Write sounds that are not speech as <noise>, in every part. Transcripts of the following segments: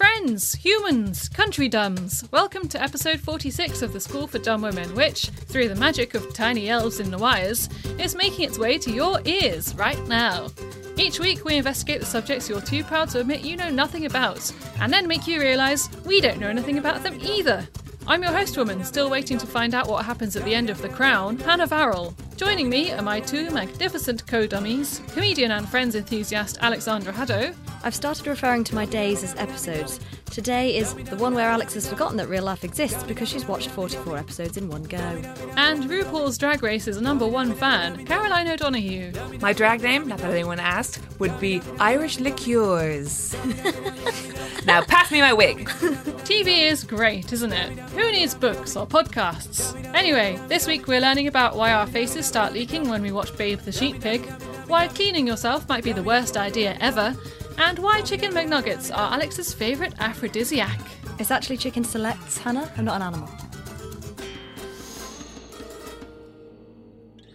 Friends, humans, country dumbs, welcome to episode 46 of the School for Dumb Women, which, through the magic of tiny elves in the wires, is making its way to your ears right now. Each week, we investigate the subjects you're too proud to admit you know nothing about, and then make you realise we don't know anything about them either. I'm your host woman, still waiting to find out what happens at the end of The Crown, Hannah Varrall. Joining me are my two magnificent co dummies, comedian and Friends enthusiast Alexandra Haddow, I've started referring to my days as episodes. Today is the one where Alex has forgotten that real life exists because she's watched 44 episodes in one go. and RuPaul's Drag Race's number one fan, Caroline O'Donoghue. My drag name, not that anyone asked, would be Irish Liqueurs. <laughs> now pass me my wig. <laughs> TV is great, isn't it? Who needs books or podcasts? Anyway, this week we're learning about why our faces start leaking when we watch Babe the Sheep Pig, why cleaning yourself might be the worst idea ever, and why chicken McNuggets are Alex's favourite aphrodisiac. It's actually chicken selects, Hannah. I'm not an animal.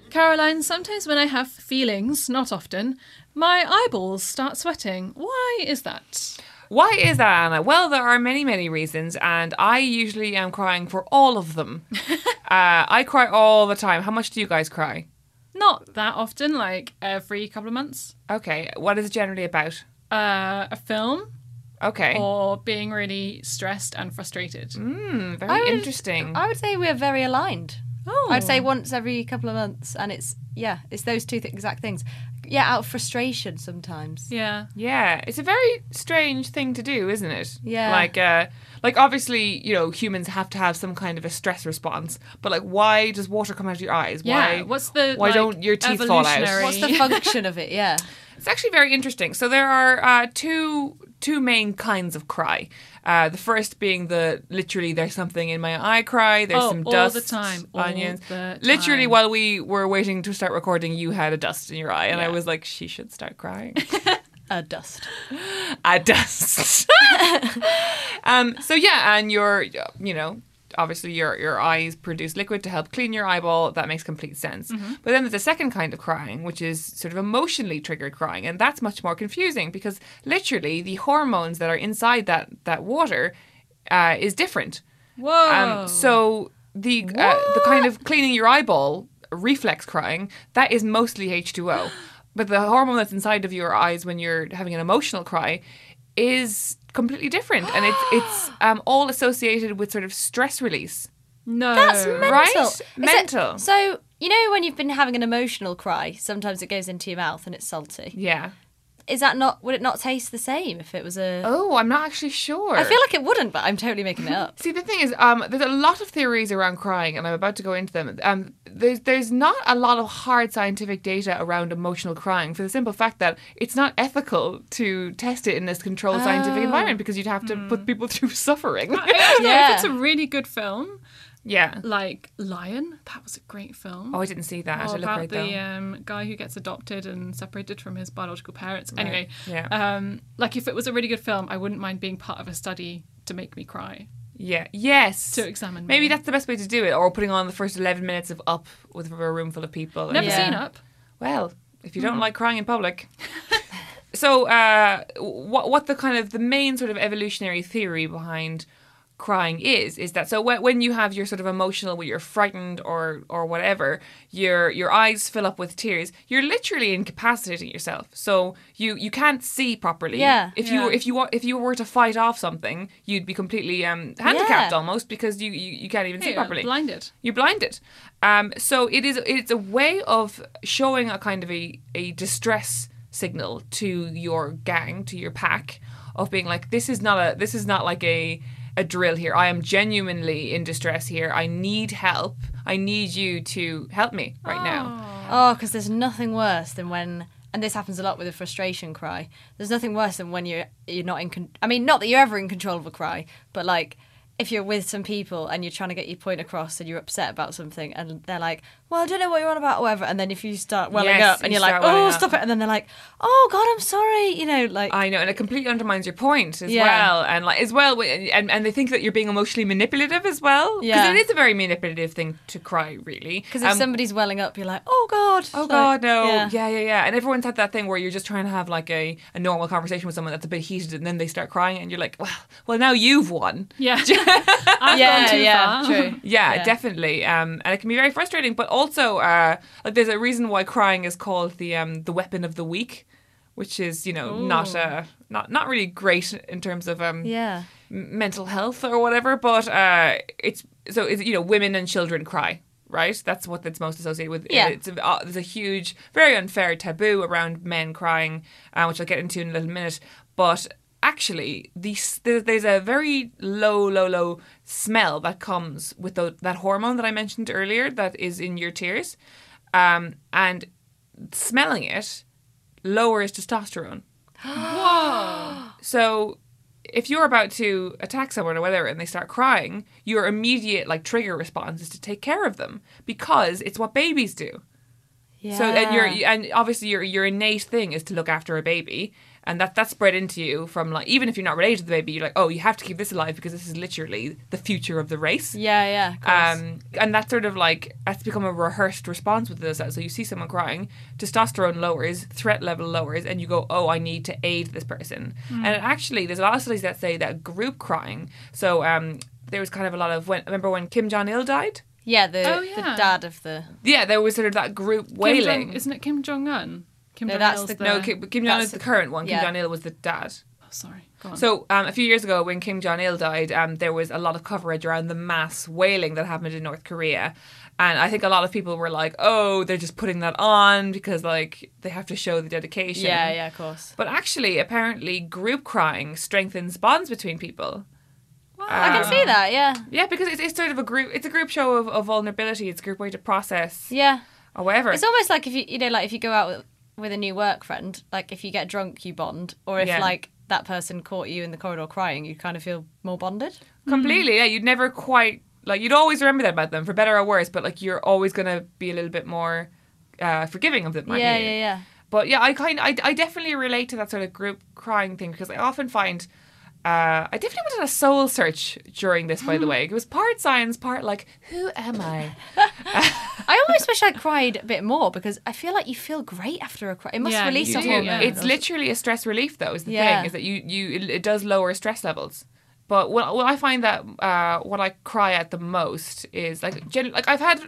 Caroline, sometimes when I have feelings, not often, my eyeballs start sweating. Why is that? Why is that, Anna? Well, there are many, many reasons, and I usually am crying for all of them. <laughs> uh, I cry all the time. How much do you guys cry? Not that often, like every couple of months. Okay, what is it generally about? Uh, a film Okay, or being really stressed and frustrated. Hmm, very I would- interesting. I would say we're very aligned. Oh. I'd say once every couple of months, and it's, yeah, it's those two th- exact things. Yeah, out of frustration sometimes. Yeah. Yeah, it's a very strange thing to do, isn't it? Yeah. Like, uh, like obviously, you know, humans have to have some kind of a stress response, but like, why does water come out of your eyes? Yeah. Why? What's the why like, don't your teeth fall out? What's the function of it? Yeah. <laughs> It's actually very interesting. So there are uh, two two main kinds of cry. Uh, the first being the literally there's something in my eye cry. There's Oh, some all dust, the time, all onions. the Literally, time. while we were waiting to start recording, you had a dust in your eye, and I was like, she should start crying. <laughs> A dust. a dust. <laughs> <laughs> um, so yeah, and your, you know, obviously your your eyes produce liquid to help clean your eyeball. That makes complete sense. But then there's a second kind of crying, which is sort of emotionally triggered crying, and that's much more confusing because literally the hormones that are inside that that water uh, is different. Whoa. Um, so the uh, the kind of cleaning your eyeball reflex crying that is mostly H two O, but the hormone that's inside of your eyes when you're having an emotional cry is completely different, and it's it's <gasps> um, all associated with sort of stress release. no. That's mental. Right? Is it- Mental. so, you know, when you've been having an emotional cry, sometimes it goes into your mouth and it's salty. Yeah. Is that not, would it not taste the same if it was a. Oh, I'm not actually sure. I feel like it wouldn't, but I'm totally making it up. <laughs> See, the thing is, um, there's a lot of theories around crying, and I'm about to go into them. Um, there's there's not a lot of hard scientific data around emotional crying for the simple fact that it's not ethical to test it in this controlled scientific environment because you'd have to put people <laughs> through suffering. I don't know Yeah. if it's a really good film, yeah. like Lion. That was a great film. Oh, I didn't see that. Looked about the um, guy who gets adopted and separated from his biological parents. Anyway, Yeah. um, like if it was a really good film, I wouldn't mind being part of a study to make me cry. yeah. Yes. To examine Maybe me. that's the best way to do it, or putting on the first 11 minutes of Up with a room full of people. Never Yeah. seen Up. Well, if you don't like crying in public. <laughs> so, uh, what what the kind of the main sort of evolutionary theory behind crying is is that so when, when you have your sort of emotional where you're frightened or or whatever your your eyes fill up with tears you're literally incapacitating yourself so you you can't see properly Yeah. if you Yeah. were if you were if you were to fight off something you'd be completely um handicapped Yeah. almost because you you, you can't even see Yeah, properly blinded. you're blinded. Um, so it is it's a way of showing a kind of a, a distress signal to your gang, to your pack, of being like, this is not a this is not like a a drill here. I am genuinely in distress here. I need help. I need you to help me right now. Oh, oh because there's nothing worse than when, and this happens a lot with a frustration cry. There's nothing worse than when you're you're not in. Con- I mean, not that you're ever in control of a cry, but like if you're with some people and you're trying to get your point across and you're upset about something and they're like, "Well, I don't know what you're on about," or whatever, and then if you start welling Yes, up and you you're like, start welling "Oh, up. stop it," and then they're like, "Oh God, I'm sorry," you know, like I know, and it completely undermines your point as Yeah. well, and like as well, and and they think that you're being emotionally manipulative as well, Yeah. because Yeah. it is a very manipulative thing to cry, really. because if Um, somebody's welling up, you're like, "Oh God, Oh Like, God, no! yeah. Yeah. yeah, yeah, And everyone's had that thing where you're just trying to have like a, a normal conversation with someone that's a bit heated, and then they start crying, and you're like, well, well, now you've won. Yeah. <laughs> I've yeah, gone too yeah, far. true. <laughs> Yeah, Yeah. definitely. Um, and it can be very frustrating, but also uh, like there's a reason why crying is called the um the weapon of the weak, which is you know not uh not not really great in terms of um Yeah. m- mental health or whatever, but uh, it's so it's, you know women and children cry. Right, that's what that's most associated with. Yeah. it's a, uh, there's a huge, very unfair taboo around men crying, uh, which I'll get into in a little minute. But actually, these, there's a very low, low, low smell that comes with the, that hormone that I mentioned earlier that is in your tears, um, and smelling it lowers testosterone. Whoa. <gasps> So if you're about to attack someone or whatever and they start crying, your immediate like trigger response is to take care of them because it's what babies do. Yeah. So and your and obviously your your innate thing is to look after a baby, and that that's spread into you from like even if you're not related to the baby, you're like, oh, you have to keep this alive because this is literally the future of the race. yeah, yeah. of course. Um, and that's sort of like that's become a rehearsed response with this. So you see someone crying, testosterone lowers, threat level lowers, and you go, "Oh, I need to aid this person." And actually, there's a lot of studies that say that group crying. So um, there was kind of a lot of when remember when Kim Jong Il died. yeah, the Oh, the dad of the Yeah, there was sort of that group wailing. Jong, isn't it Kim Jong Un? Kim No, that's the- the no, Kim, Kim Jong Il is the current one. Kim. Jong Il was the dad. Oh, sorry. So um, a few years ago, when Kim Jong Il died, um, there was a lot of coverage around the mass wailing that happened in North Korea, and I think a lot of people were like, "Oh, they're just putting that on because like they have to show the dedication." yeah, yeah, of course. But actually, apparently, group crying strengthens bonds between people. Wow. I can see that. Yeah, Yeah, because it's, it's sort of a group. It's a group show of, of vulnerability. It's a group way to process yeah. or whatever. It's almost like if you you know like if you go out with, with a new work friend, like if you get drunk, you bond, or if Yeah. like that person caught you in the corridor crying, you kind of feel more bonded. Completely, yeah. You'd never quite like you'd always remember that about them for better or worse, but like you're always gonna be a little bit more uh, forgiving of them. aren't yeah, you? yeah, yeah. But yeah, I kind I, I definitely relate to that sort of group crying thing because I often find uh, I definitely went on a soul search during this. By the <gasps> way, it was part science, part like who am I? <laughs> I almost wish I cried a bit more because I feel like you feel great after a cry. It must Yeah, release you hormone. yeah. It's literally a stress relief, though. Is the Yeah. thing is that you you it, it does lower stress levels. But what, what I find that uh, what I cry at the most is like gen- like I've had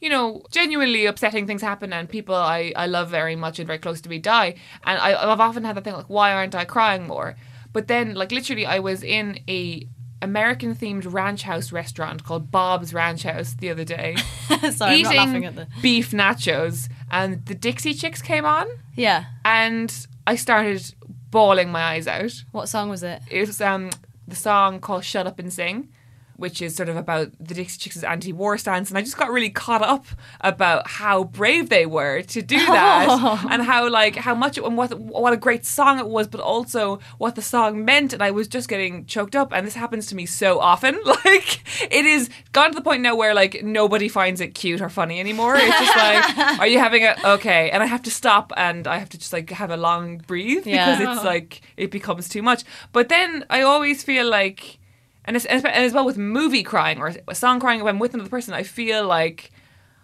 you know genuinely upsetting things happen and people I, I love very much and very close to me die and I, I've often had that thing like why aren't I crying more? But then like literally I was in a American themed ranch house restaurant called Bob's Ranch House the other day. <laughs> Sorry, I'm not eating laughing at the. beef nachos and the Dixie Chicks came on Yeah. and I started bawling my eyes out. What song was it? It was um, the song called "Shut Up and Sing," which is sort of about the Dixie Chicks' anti-war stance, and I just got really caught up about how brave they were to do <laughs> that, and how like how much and what what a great song it was, but also what the song meant, and I was just getting choked up, and this happens to me so often. <laughs> Like it is gone to the point now where like nobody finds it cute or funny anymore. It's just like, <laughs> are you having a okay? And I have to stop and I have to just like have a long breathe Yeah. because it's like it becomes too much. But then I always feel like, and, and as well with movie crying or a song crying when I'm with another person, I feel like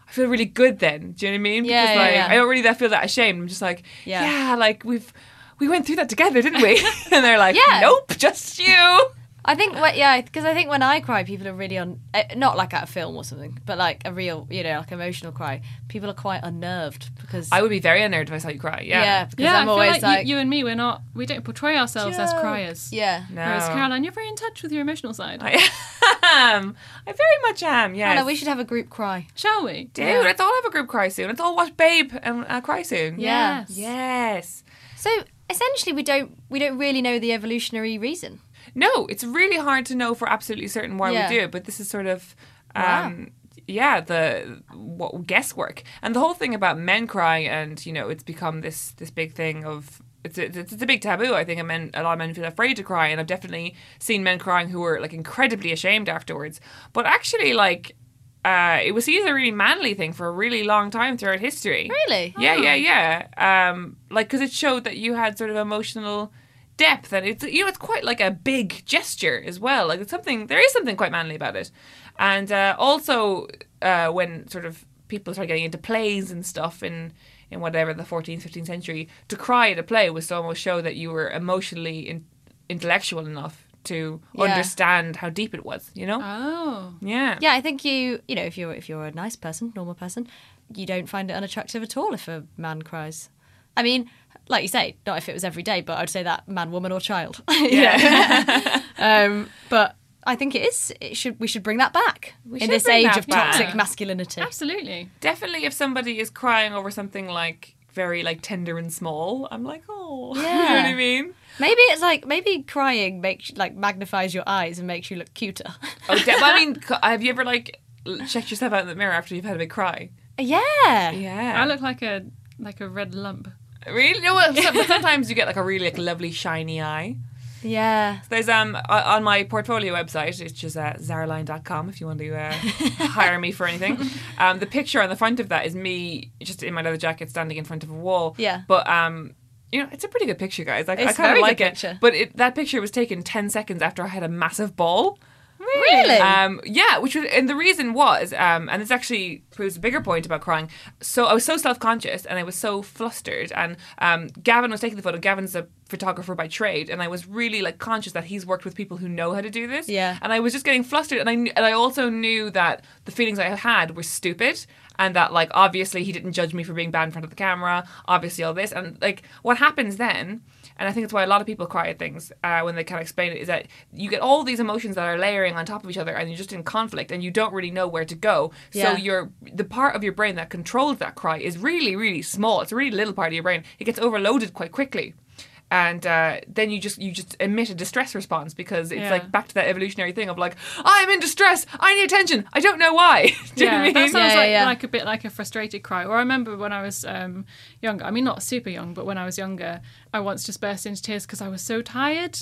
I feel really good. Then do you know what I mean? Yeah, because yeah, like yeah. I don't really feel that ashamed. I'm just like, Yeah. yeah, like we've we went through that together, didn't we? <laughs> <laughs> and they're like, Yeah. nope, just you. I think, what, yeah, because I think when I cry, people are really on, uh, not like at a film or something, but like a real, you know, like emotional cry. People are quite unnerved because I would be very unnerved if I saw you cry. Yeah. yeah, because yeah, I'm I feel always like, like, you, you and me, we're not, we don't portray ourselves as "Joe." criers. Yeah, No. Whereas Caroline, you're very in touch with your emotional side. I <laughs> am. I very much am. Yeah. Anna, we should have a group cry. Shall we? Dude, let's all have a group cry soon. Let's all watch Babe and uh, cry soon. Yeah. Yes. Yes. So essentially, we don't we don't really know the evolutionary reason. No, it's really hard to know for absolutely certain why Yeah. we do it, but this is sort of, Wow. um, yeah, the what, guesswork and the whole thing about men crying, and you know, it's become this this big thing of. It's a, it's a big taboo. I think and men, a lot of men feel afraid to cry, and I've definitely seen men crying who were like incredibly ashamed afterwards. But actually, like, uh, it was seen as a really manly thing for a really long time throughout history. Really? Yeah, yeah, yeah. Um, like because it showed that you had sort of emotional depth, and it's you know it's quite like a big gesture as well. Like it's something there is something quite manly about it, and uh, also uh, when sort of people started getting into plays and stuff in in whatever the 14th 15th century to cry at a play was to almost show that you were emotionally in, intellectual enough to Yeah. understand how deep it was you know Oh. yeah Yeah, I think you you know if you're if you're a nice person, normal person, you don't find it unattractive at all if a man cries. I mean, like you say, not if it was every day, but I'd say that man, woman, or child. <laughs> yeah. <laughs> um, but I think it is. It should we should bring that back in this age of back. toxic masculinity. Absolutely. definitely if somebody is crying over something like very like tender and small i'm like oh yeah. <laughs> you know what i mean Maybe it's like maybe crying makes like magnifies your eyes and makes you look cuter. oh de- I mean have you ever like checked yourself out in the mirror after you've had a big cry yeah. yeah I look like a like a red lump. Really no well, <laughs> sometimes you get like a really like lovely shiny eye Yeah. there's um on my portfolio website which is uh, zaraline.com if you want to uh, <laughs> hire me for anything um the picture on the front of that is me just in my leather jacket standing in front of a wall Yeah. but um you know, it's a pretty good picture, guys. Like, I kind of like it. picture. But it, that picture was taken 10 seconds after I had a massive ball. Really? Um, yeah, which was, and the reason was, um, and this actually proves a bigger point about crying. So I was so self conscious and I was so flustered. And um, Gavin was taking the photo. Gavin's a photographer by trade, and I was really like conscious that he's worked with people who know how to do this. Yeah. And I was just getting flustered, and I and I also knew that the feelings I had were stupid. And that, like, obviously he didn't judge me for being bad in front of the camera. Obviously, all this. And, like, what happens then and I think that's why a lot of people cry at things uh, when they can't explain it. Is that you get all these emotions that are layering on top of each other, and you're just in conflict, and you don't really know where to go. Yeah. So your the part of your brain that controls that cry is really, really small. It's a really little part of your brain. It gets overloaded quite quickly, and uh, then you just you just emit a distress response because it's Yeah. like back to that evolutionary thing of like I'm in distress. I need attention. I don't know why. <laughs> Do you know yeah, what that mean? sounds Yeah, like, yeah, yeah. like a bit like a frustrated cry. Or I remember when I was um, younger. I mean, not super young, but when I was younger, I once just burst into tears because I was so tired.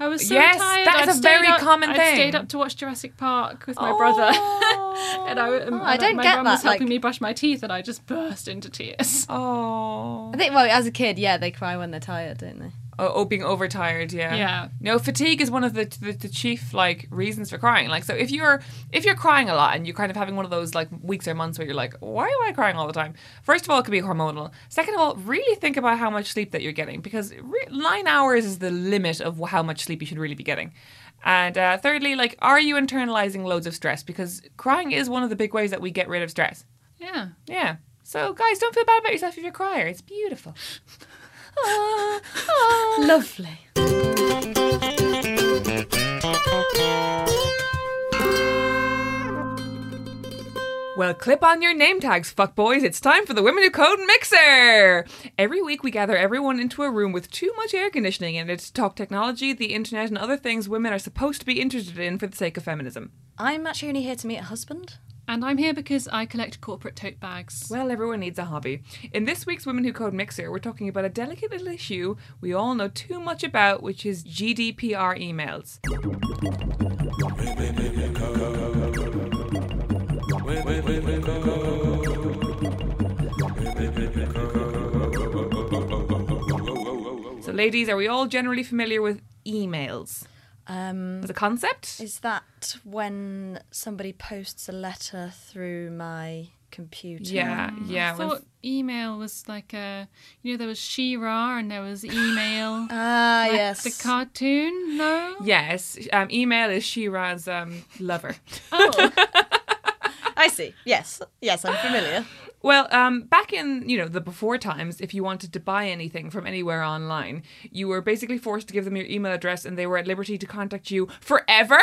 I was so Yes, tired. that is I'd a very up- common thing. I'd stayed up to watch Jurassic Park with my brother, <laughs> and I, and Oh, I don't my get mum that, was helping like- me brush my teeth, and I just burst into tears. Oh. I think well, as a kid, yeah, they cry when they're tired, don't they? Oh, oh, being overtired, yeah. Yeah. No, fatigue is one of the, the the chief like reasons for crying. Like, so if you're if you're crying a lot and you're kind of having one of those like weeks or months where you're like, why am I crying all the time? First of all, it could be hormonal. Second of all, really think about how much sleep that you're getting because re- nine hours is the limit of how much sleep you should really be getting. And uh, thirdly, like, are you internalizing loads of stress? Because crying is one of the big ways that we get rid of stress. Yeah. Yeah. So, guys, don't feel bad about yourself if you're a crier. It's beautiful. <laughs> Lovely. Well, clip on your name tags, fuckboys. It's time for the Women Who Code Mixer. Every week, we gather everyone into a room with too much air conditioning in it to talk technology, the internet, and other things women are supposed to be interested in for the sake of feminism. I'm actually only here to meet a husband. And I'm here because I collect corporate tote bags. Well, everyone needs a hobby. In this week's Women Who Code Mixer, we're talking about a delicate little issue we all know too much about, which is GDPR emails. So, ladies, are we all generally familiar with emails Um, as a concept? is that when somebody posts a letter through my computer. Yeah, yeah. I when- thought email was like a, you know, there was She-Ra and there was email. <gasps> Ah, like yes. The cartoon, no? yes, um, email is She-Ra's um, lover. Oh, <laughs> I see. Yes. Yes, I'm familiar. <gasps> Well, um, back in you know the before times, if you wanted to buy anything from anywhere online, you were basically forced to give them your email address, and they were at liberty to contact you forever.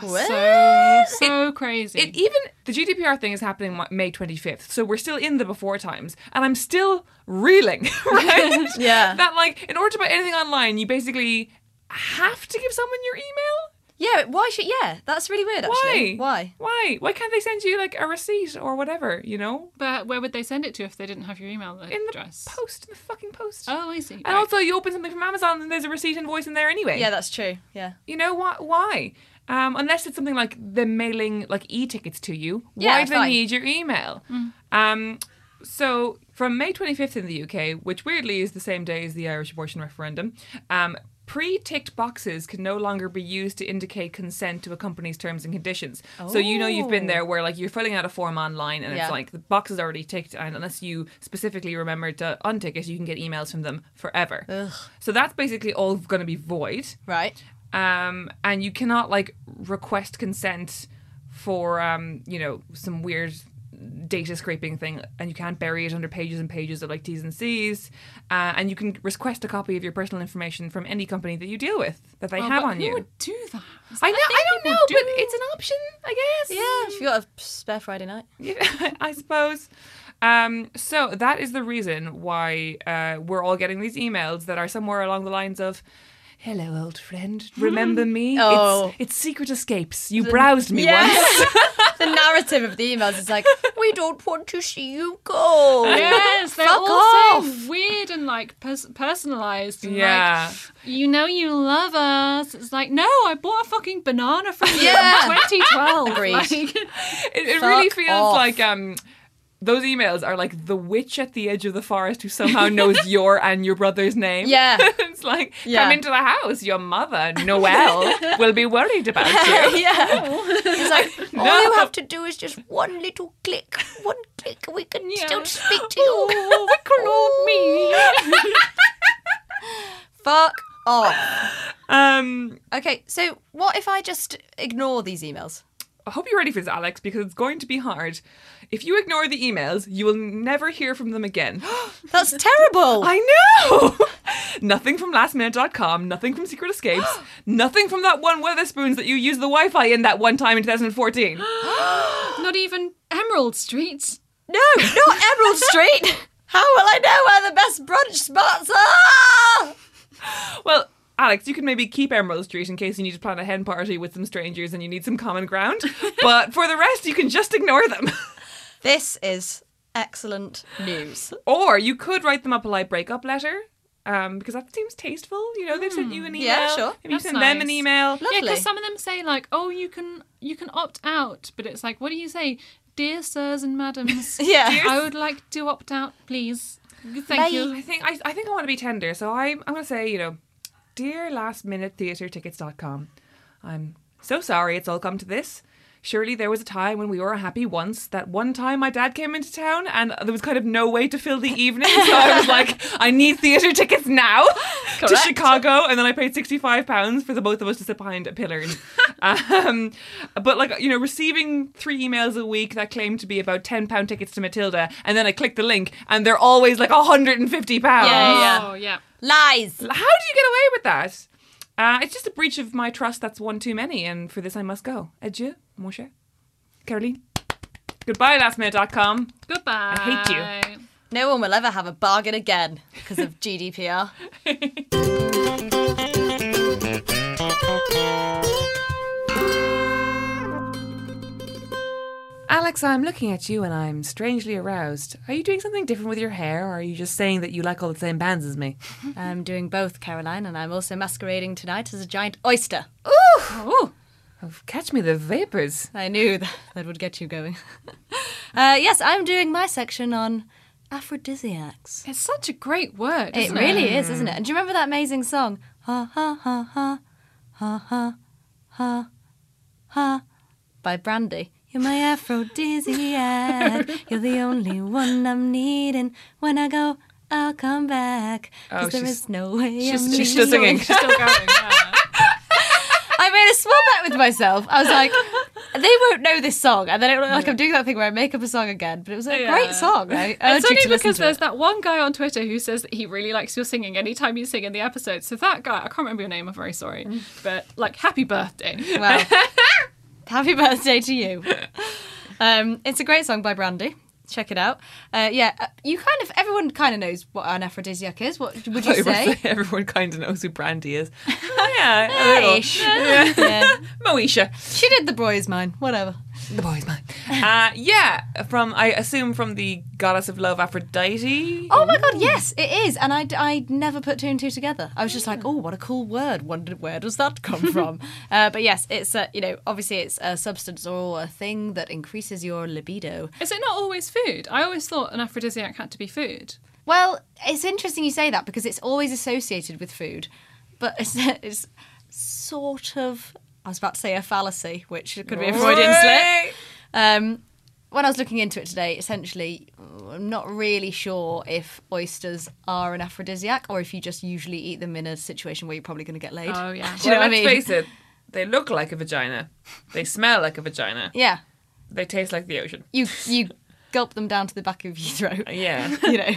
so so crazy. It even the GDPR thing is happening May twenty fifth, so we're still in the before times, and I'm still reeling, <laughs> right? <laughs> Yeah. That like in order to buy anything online, you basically have to give someone your email. Yeah, why should yeah, that's really weird actually. Why? Why? Why? Why can't they send you like a receipt or whatever? You know, but where would they send it to if they didn't have your email in the address? post, in the fucking post. Oh, I see. And Right. also, you open something from Amazon and there's a receipt invoice in there anyway. Yeah, that's true. Yeah. You know what? Why? Um, unless it's something like them mailing like e-tickets to you. Yeah, why do they need your email? Um, so from May 25th in the UK, which weirdly is the same day as the Irish abortion referendum, um, pre-ticked boxes can no longer be used to indicate consent to a company's terms and conditions. So you know you've been there where like you're filling out a form online and Yeah. it's like the box is already ticked and unless you specifically remember to untick it, you can get emails from them forever. So that's basically all going to be void Right. um, and you cannot like request consent for um, you know some weird data scraping thing and you can't bury it under pages and pages of like T's and C's uh, and you can request a copy of your personal information from any company that you deal with that they Oh, have on who you would do that? I know I, don't know do. but it's an option I guess Yeah, if you got a spare Friday night. yeah, <laughs> I suppose. Um, so that is the reason why uh, we're all getting these emails that are somewhere along the lines of. Hello, old friend. Remember me? <laughs> Oh. It's, it's Secret Escapes. You browsed me Yeah. once. <laughs> <laughs> the narrative of the emails is like, we don't want to see you go. Yes, they're Fuck all off. so weird and like pers- personalized. And Yeah. Like, you know you love us. It's like, no, I bought a fucking banana from you Yeah. in 2012. Agreed. Like, It, it really feels off. like um, those emails are like the witch at the edge of the forest who somehow knows <laughs> your and your brother's name. Yeah. <laughs> it's like, Yeah. come into the house. Your mother, Noelle, will be worried about <laughs> you. yeah. It's like, all No. you have to do is just one little click. One click, and we can Yeah. still speak to you. oh, me. Fuck off. Um, Okay, so what if I just ignore these emails? I hope you're ready for this, Alex, because it's going to be hard. If you ignore the emails, you will never hear from them again. <gasps> That's terrible. I know! <laughs> nothing from lastminute.com, nothing from Secret Escapes, <gasps> nothing from that one Wetherspoons that you used the Wi Fi in that one time in 2014. <gasps> Not even Emerald Street. No, not Emerald <laughs> Street. How will I know where the best brunch spots are? <laughs> well, Alex, you can maybe keep Emerald Street in case you need to plan a hen party with some strangers and you need some common ground. but for the rest, you can just ignore them. This is excellent news. <laughs> or you could write them up a polite breakup letter. Um, because that seems tasteful, you know. They've sent you an email. Yeah, sure. Maybe you That's send them an nice. email. Yeah, Lovely. because some of them say like, "Oh, you can you can opt out," but it's like, what do you say, dear sirs and madams? <laughs> Yeah. I would like to opt out, please. Thank Bye. you. I think I, I think I want to be tender, so I'm I'm gonna say, you know, dear last minute theatre tickets.com. I'm so sorry it's all come to this. Surely there was a time when we were happy once. That one time my dad came into town and there was kind of no way to fill the evening. So I was like, <laughs> I need theatre tickets now to Chicago. And then I paid £65 for the both of us to sit behind a pillar. <laughs> um, but like, you know, receiving three emails a week that claim to be about £10 tickets to Matilda. And then I click the link and they're always like £150. Yeah, yeah. Oh yeah. Lies. How do you get away with that? Uh, it's just a breach of my trust that's one too many, and for this I must go. Adieu, mon cher. Caroline. Goodbye, lastminute.com. Goodbye. I hate you. No one will ever have a bargain again because of GDPR. <laughs> Alex, I'm looking at you and I'm strangely aroused. Are you doing something different with your hair, or are you just saying that you like all the same bands as me? <laughs> I'm doing both, Caroline, and I'm also masquerading tonight as a giant oyster. Oh, catch me the vapors. I knew that, that would get you going. <laughs> uh, yes, I'm doing my section on aphrodisiacs. It's such a great word. It really is, isn't it? And do you remember that amazing song? Ha ha ha ha ha ha ha ha by Brandy. You're my aphrodisiac. <laughs> You're the only one I'm needing. When I go, I'll come back. Oh, Cause there she's- no way she's- I'm she's still singing. <laughs> She's still going. Yeah. A small bet with myself. I was like, they won't know this song, and then it looked like I'm doing that thing where I make up a song again. But it was a Yeah. great song. Right? I It's only because there's it. that one guy on Twitter who says that he really likes your singing anytime you sing in the episode. So that guy, I can't remember your name, I'm very sorry. But like, happy birthday. Well, <laughs> happy birthday to you. <laughs> Um, it's a great song by Brandy. Check it out. Uh, yeah, uh, you kind of everyone kind of knows what an aphrodisiac is. What would you <laughs> say? Everyone kind of knows who Brandy is. <laughs> Oh, yeah, a little. Yeah. <laughs> Moesha. She did the boys' mine. Whatever. The boy's mine. <laughs> Uh, yeah, from I assume from the goddess of love Aphrodite. Oh my god, yes, it is. And I, I never put two and two together. I was just like, oh, what a cool word. Wondered where does that come <laughs> from? uh, but yes, it's a, you know, obviously it's a substance or a thing that increases your libido. Is it not always food? I always thought an aphrodisiac had to be food. Well, it's interesting you say that because it's always associated with food, but <laughs> it's, it's sort of. I was about to say a fallacy, which could be a Freudian slip. Um, when I was looking into it today, essentially, I'm not really sure if oysters are an aphrodisiac or if you just usually eat them in a situation where you're probably going to get laid. Oh, yeah. <laughs> Do you know well, what I let's mean? face it, they look like a vagina. They smell like a vagina. Yeah, They taste like the ocean. you you gulp them down to the back of your throat. <laughs> Yeah, <laughs> You know.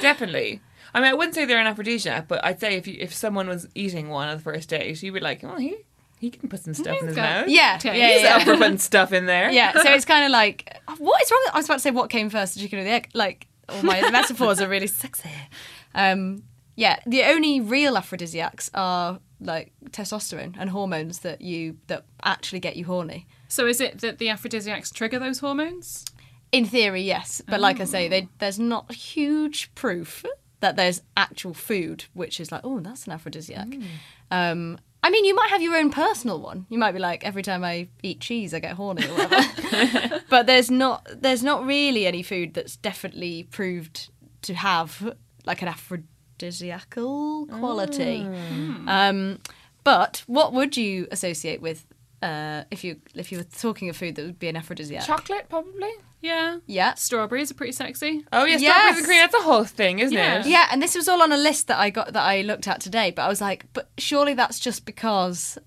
definitely. I mean, I wouldn't say they're an aphrodisiac, but I'd say if you, if someone was eating one on the first date, you'd be like, oh, he he can put some stuff in his got- mouth. Yeah, Okay. yeah, He's yeah. up for putting stuff in there. yeah, so it's <laughs> kind of like, what is wrong? I was about to say, what came first, the chicken or the egg? Like, all my metaphors are really sexy. Um, yeah, the only real aphrodisiacs are like testosterone and hormones that you that actually get you horny. So is it that the aphrodisiacs trigger those hormones? In theory, yes, but like I say, they, there's not huge proof that there's actual food which is like, oh, that's an aphrodisiac. Um, I mean, you might have your own personal one. You might be like, every time I eat cheese, I get horny or whatever. <laughs> but there's not there's not really any food that's definitely proved to have like an aphrodisiacal quality. Um, but what would you associate with uh, if you if you were talking of food that would be an aphrodisiac? Chocolate, probably. Yeah. Yeah. Strawberries are pretty sexy. Oh, yeah, Yes. strawberries and cream. That's a whole thing, isn't Yeah. it? Yeah, and this was all on a list that I got that I looked at today. But I was like, but surely that's just because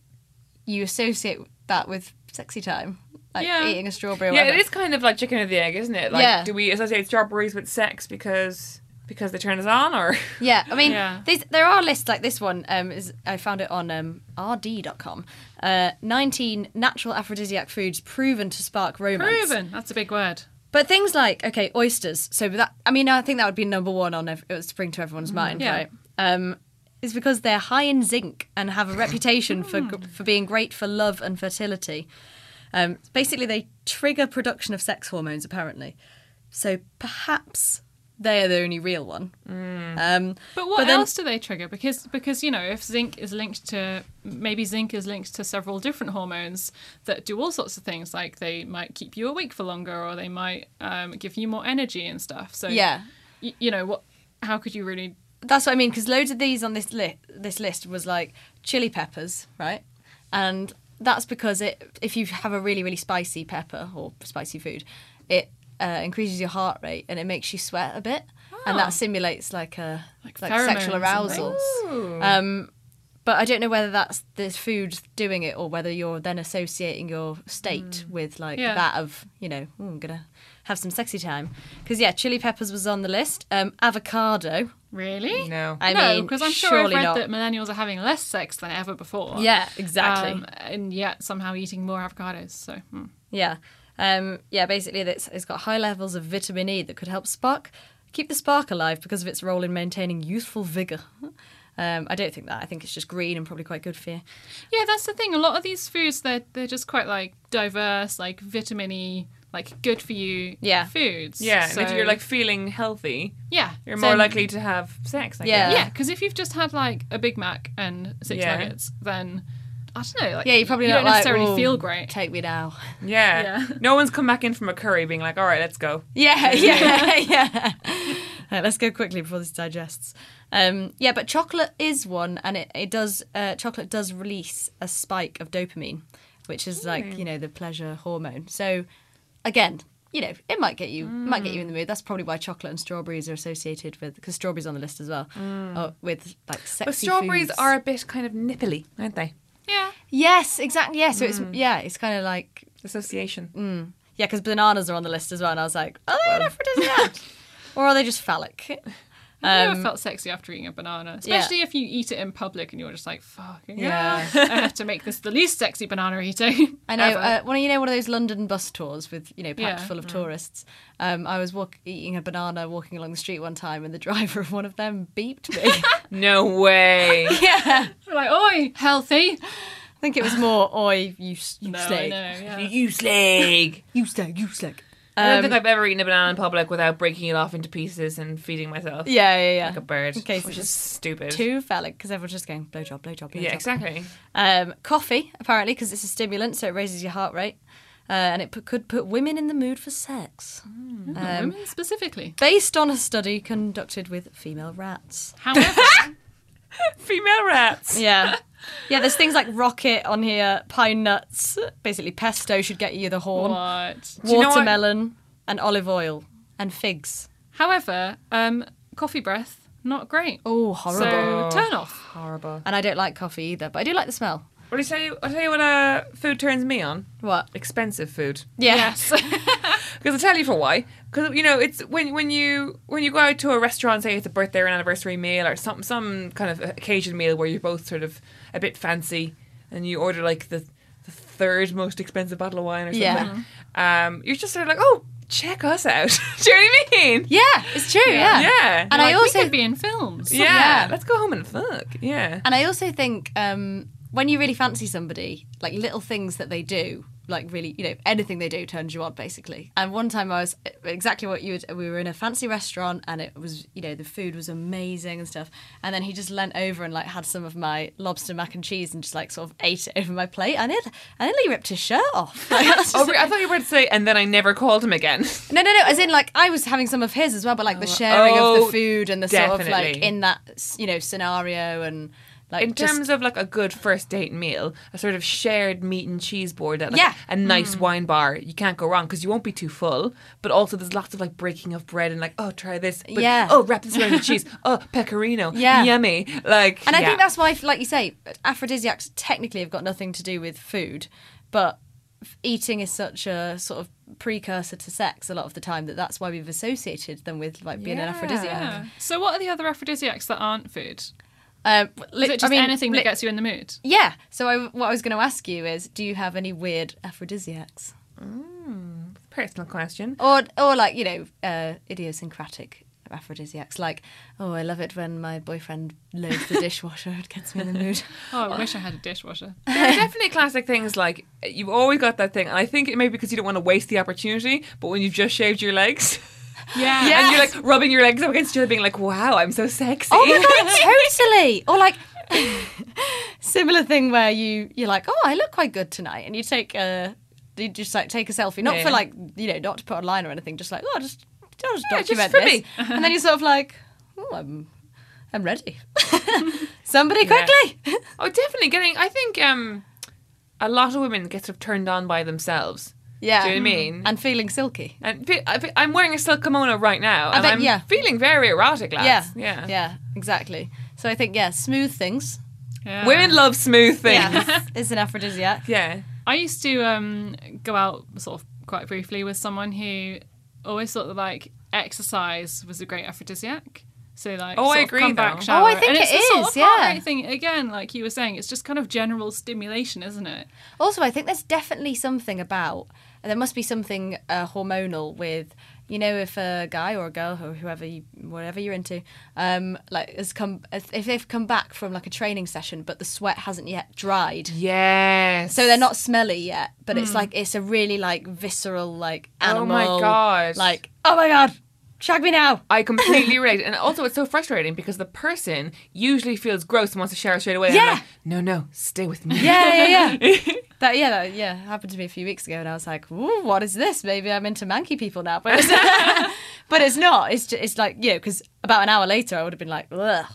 you associate that with sexy time, like Yeah. eating a strawberry. Or Yeah, whatever. it is kind of like chicken or the egg, isn't it? Like, Yeah. do we associate strawberries with sex because because they turn us on, or Yeah, I mean, Yeah. these, there are lists like this one. Um, is I found it on um, rd.com. Uh, 19 natural aphrodisiac foods proven to spark romance. Proven. That's a big word. But things like okay, oysters. So that I mean, I think that would be number one on ev- it would spring to everyone's mind, Yeah. right? Um, is because they're high in zinc and have a reputation for for being great for love and fertility. Um, basically, they trigger production of sex hormones. Apparently, so perhaps they are the only real one. Um, But what then- else do they trigger? Because because you know if zinc is linked to maybe zinc is linked to several different hormones that do all sorts of things. Like they might keep you awake for longer, or they might um, give you more energy and stuff. So Yeah. y- you know what? How could you really? That's what I mean because loads of these on this list this list was like chili peppers, right? And that's because it if you have a really really spicy pepper or spicy food, it uh, increases your heart rate and it makes you sweat a bit, and that simulates like a Like like, sexual and arousal. Um, but I don't know whether that's the food doing it or whether you're then associating your state with like Yeah. that of you know "Ooh, I'm gonna have some sexy time because yeah, chili peppers was on the list. Um, avocado. Really? no? I no, mean, because I'm sure I've read not. that millennials are having less sex than ever before. Yeah, exactly. Um, and yet somehow eating more avocados. So hmm. Yeah. Um, yeah, basically, it's, it's got high levels of vitamin E that could help spark, keep the spark alive because of its role in maintaining youthful vigour. <laughs> Um, I don't think that. I think it's just green and probably quite good for you. yeah, that's the thing. A lot of these foods they're they're just quite like diverse, like vitamin-y, like good for you Yeah. foods. Yeah, and if So- you're like feeling healthy, yeah, you're So- more likely to have sex. I Yeah. guess. Yeah, because if you've just had like a Big Mac and six Yeah. nuggets, then I don't know. Like, Yeah, you probably you not don't necessarily like, "Oh, feel great. Take me now. yeah, Yeah. No one's come back in from a curry being like, "All right, let's go." Yeah, <laughs> yeah, yeah. <laughs> Right, let's go quickly before this digests. Um, yeah, but chocolate is one, and it, it does. Uh, chocolate does release a spike of dopamine, which is like you know the pleasure hormone. So again, you know, it might get you it might get you in the mood. That's probably why chocolate and strawberries are associated with because strawberries on the list as well. uh, with like sexy But strawberries foods. are a bit kind of nipply, aren't they? Yeah. yes, exactly. Yeah, so it's mm. yeah, it's kind of like Association. Mm. yeah, because bananas are on the list as well, and I was like, are they an aphrodisiac or are they just phallic? I've Um, never felt sexy after eating a banana, especially if you eat it in public and you're just like, fucking Yeah. yeah. I have to make this the least sexy banana eating. <laughs> I know. Uh, when you know one of those London bus tours with you know packed Yeah. full of tourists, um, I was walk- eating a banana walking along the street one time, and the driver of one of them beeped me. <laughs> No way. <laughs> yeah, We're like, oi, healthy. I think it was more "Oi, you, you No, I slag, know, yeah. you slag. you slag, you slag." I don't Um, think I've ever eaten a banana in public without breaking it off into pieces and feeding myself. Yeah, yeah, yeah. Like a bird. Okay, which so is stupid. Too phallic because everyone's just going blowjob, blowjob, blowjob. yeah, exactly. Um, coffee, apparently, because it's a stimulant, so it raises your heart rate, uh, and it put, could put women in the mood for sex. Um, Women specifically. based on a study conducted with female rats. However, <laughs> <laughs> Female rats. Yeah. <laughs> Yeah, there's things like rocket on here, pine nuts, basically pesto should get you the horn, what? you know what? watermelon, and olive oil, and figs. However, um, coffee breath, not great. Oh, horrible. So turn off. Horrible. And I don't like coffee either, but I do like the smell. What do you tell you? I tell you what uh, food turns me on. What? Expensive food. Yes. <laughs> Because I'll tell you for why. Because you know, it's when when you when you go out to a restaurant, say it's a birthday or an anniversary meal or some some kind of occasion meal where you're both sort of a bit fancy, and you order like the the third most expensive bottle of wine or something. Yeah. Um, you're just sort of like, oh, check us out. <laughs> do you know what I mean? Yeah, it's true. Yeah. Yeah. And I Like, also we could be in films. Yeah. yeah. Let's go home and fuck. Yeah. And I also think um, when you really fancy somebody, like little things that they do, like really, you know, anything they do turns you on, basically. And one time I was exactly what you would, we were in a fancy restaurant and it was, you know, the food was amazing and stuff. And then he just leant over and like had some of my lobster mac and cheese and just like sort of ate it over my plate. And it, and nearly ripped his shirt off. <laughs> Like, that's Oh, I thought you were about to say, and then I never called him again. <laughs> no, no, no. As in, like, I was having some of his as well, but like the oh, sharing of oh, the food and the sort of like in that, you know, scenario and like In just- terms of like a good first date meal, a sort of shared meat and cheese board at like Yeah. a nice mm. wine bar, you can't go wrong because you won't be too full. But also, there's lots of like breaking of bread and like, oh, try this. But, Yeah. Oh, wrap this around the cheese. <laughs> Oh, pecorino. Yeah. Yummy. Like, And I yeah. think that's why, like you say, aphrodisiacs technically have got nothing to do with food, but eating is such a sort of precursor to sex a lot of the time that that's why we've associated them with like being an aphrodisiac. So, what are the other aphrodisiacs that aren't food? Um, Is it just anything that gets you in the mood? Yeah. So I, what I was going to ask you is, do you have any weird aphrodisiacs, personal question. or or like you know uh, idiosyncratic aphrodisiacs, like oh I love it when my boyfriend loads the <laughs> dishwasher, it gets me in the mood. <laughs> Oh, I wish I had a dishwasher. <laughs> There are definitely classic things like you've always got that thing, and I think it may be because you don't want to waste the opportunity. But when you've just shaved your legs, Yeah. and you're like rubbing your legs up against each other, being like, "Wow, I'm so sexy." Oh my god, <laughs> totally. Or like <laughs> similar thing where you you're like, oh, I look quite good tonight, and you take a you just like take a selfie, not for Yeah. like you know not to put online or anything, just like oh, just just Yeah, just document for this, me. and then you're sort of like, oh, I'm I'm ready. <laughs> Somebody quickly. Oh, definitely getting. I think um, a lot of women get sort of turned on by themselves. Yeah. Do you know what I mean? And feeling silky. And fe- I fe- I'm wearing a silk kimono right now, and bet- I'm yeah. feeling very erotic, Yeah. lads. yeah, Yeah. Exactly. So I think yeah, smooth things. Yeah. Women love smooth things. <laughs> Yeah, is an aphrodisiac. Yeah. I used to um, go out sort of quite briefly with someone who always thought that like exercise was a great aphrodisiac. So like, Oh, I sort of agree, back, shower. Oh, I think and it's it the sort of yeah. rate thing again, like you were saying. It's just kind of general stimulation, isn't it? Also, I think there's definitely something about, and there must be something uh, hormonal with, you know, if a guy or a girl or whoever, you, whatever you're into, um, like has come, if they've come back from like a training session, but the sweat hasn't yet dried. Yes. So they're not smelly yet, but it's like it's a really like visceral like Hmm. Oh my God. Like oh my god, shag me now. I completely relate, and also it's so frustrating because the person usually feels gross and wants to shower straight away. and Yeah. I'm like, no, no, stay with me. Yeah, yeah, yeah. <laughs> that yeah, that yeah happened to me a few weeks ago, and I was like, Ooh, "What is this? Maybe I'm into manky people now." But it's, <laughs> but it's not. It's just, it's like yeah, because about an hour later, I would have been like, "Ugh."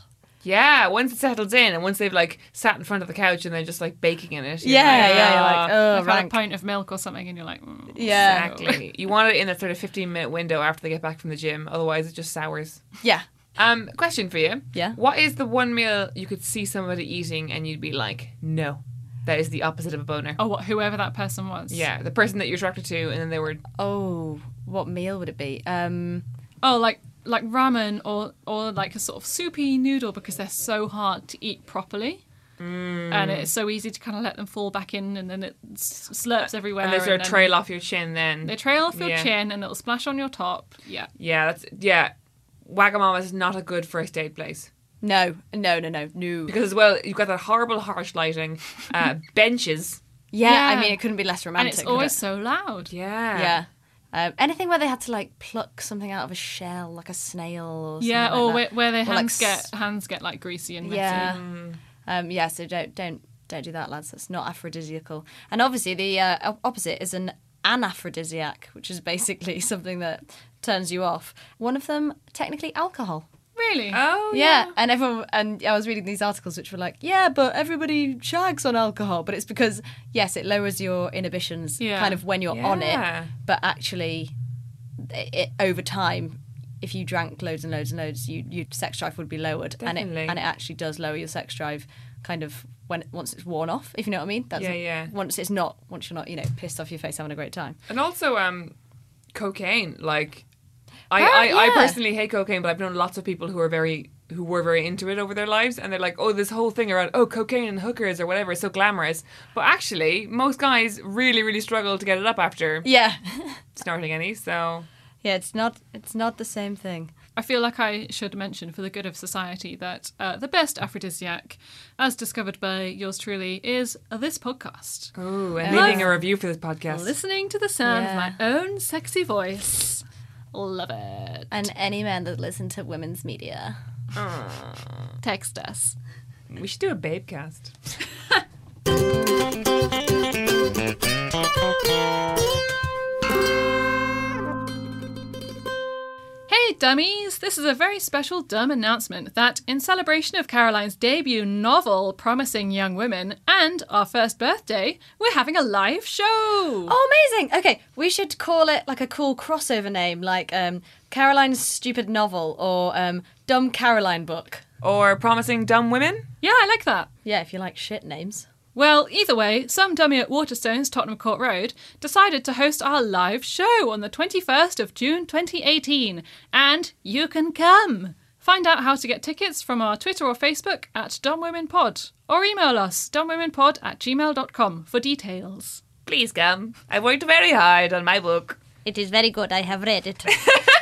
Yeah, once it settles in and once they've like sat in front of the couch and they're just like baking in it. you're Yeah, like, yeah, you're "Ah." like, oh, I've had a rank. pint of milk or something, and you're like, mm. Yeah. Exactly. you want it in a sort of 15 minute window after they get back from the gym, otherwise it just sours. Yeah. Um, question for you. Yeah. What is the one meal you could see somebody eating and you'd be like, no, that is the opposite of a boner? Oh, what, whoever that person was. Yeah, the person that you're attracted to, and then they were. Oh, what meal would it be? Um, Oh, like like ramen or or like a sort of soupy noodle because they're so hard to eat properly. Mm. And it's so easy to kind of let them fall back in, and then it s- slurps everywhere. And they sort of trail off your chin then. They trail off your Yeah. chin, and it'll splash on your top. Yeah. Yeah, that's. Yeah. Wagamama is not a good first date place. no, no, no, no, no. Because as well, you've got that horrible harsh lighting, uh, <laughs> benches. Yeah, I mean, it couldn't be less romantic. and it's always it? so loud. Yeah. Yeah. Um, anything where they had to like pluck something out of a shell, like a snail or something Yeah, like or that. where, where their Or, like, hands get hands get like greasy and messy. Yeah. Um, yeah, so don't don't don't do that, lads. That's not aphrodisiacal. And obviously, the uh, opposite is an anaphrodisiac, which is basically <laughs> something that turns you off. One of them, technically, alcohol. Really? Oh, Yeah, and everyone and I was reading these articles which were like, yeah, but everybody shags on alcohol, but it's because yes, it lowers your inhibitions Yeah. kind of when you're on it, but actually, it, over time. If you drank loads and loads and loads, you, your sex drive would be lowered, and it and it actually does lower your sex drive, kind of when once it's worn off. If you know what I mean? That's Yeah, yeah. Once it's not, once you're not, you know, pissed off your face having a great time. And also, um, cocaine. Like, I, I, I personally hate cocaine, but I've known lots of people who are very who were very into it over their lives, and they're like, oh, this whole thing around oh cocaine and hookers or whatever is so glamorous. But actually, most guys really, really struggle to get it up after Yeah, <laughs> snorting any. So yeah. It's not, it's not the same thing. I feel like I should mention for the good of society that uh, the best aphrodisiac, as discovered by yours truly, is this podcast. Oh, and Love- leaving a review for this podcast. Listening to the sound Yeah. of my own sexy voice. Love it. And any man that listen to women's media. Text us. We should do a babe cast. <laughs> Hey, dummies! This is a very special dumb announcement that, in celebration of Caroline's debut novel, Promising Young Women, and our first birthday, we're having a live show! Oh, amazing! Okay, we should call it like a cool crossover name, like um, Caroline's stupid novel or um, Dumb Caroline book. Or promising dumb women. Yeah, I like that. Yeah, if you like shit names. Well, either way, some dummy at Waterstones, Tottenham Court Road, decided to host our live show on the 21st of June 2018, and you can come! Find out how to get tickets from our Twitter or Facebook at dumbwomenpod, or email us dumbwomenpod at gmail.com for details. Please come. I worked very hard on my book. It is very good. I have read it. <laughs>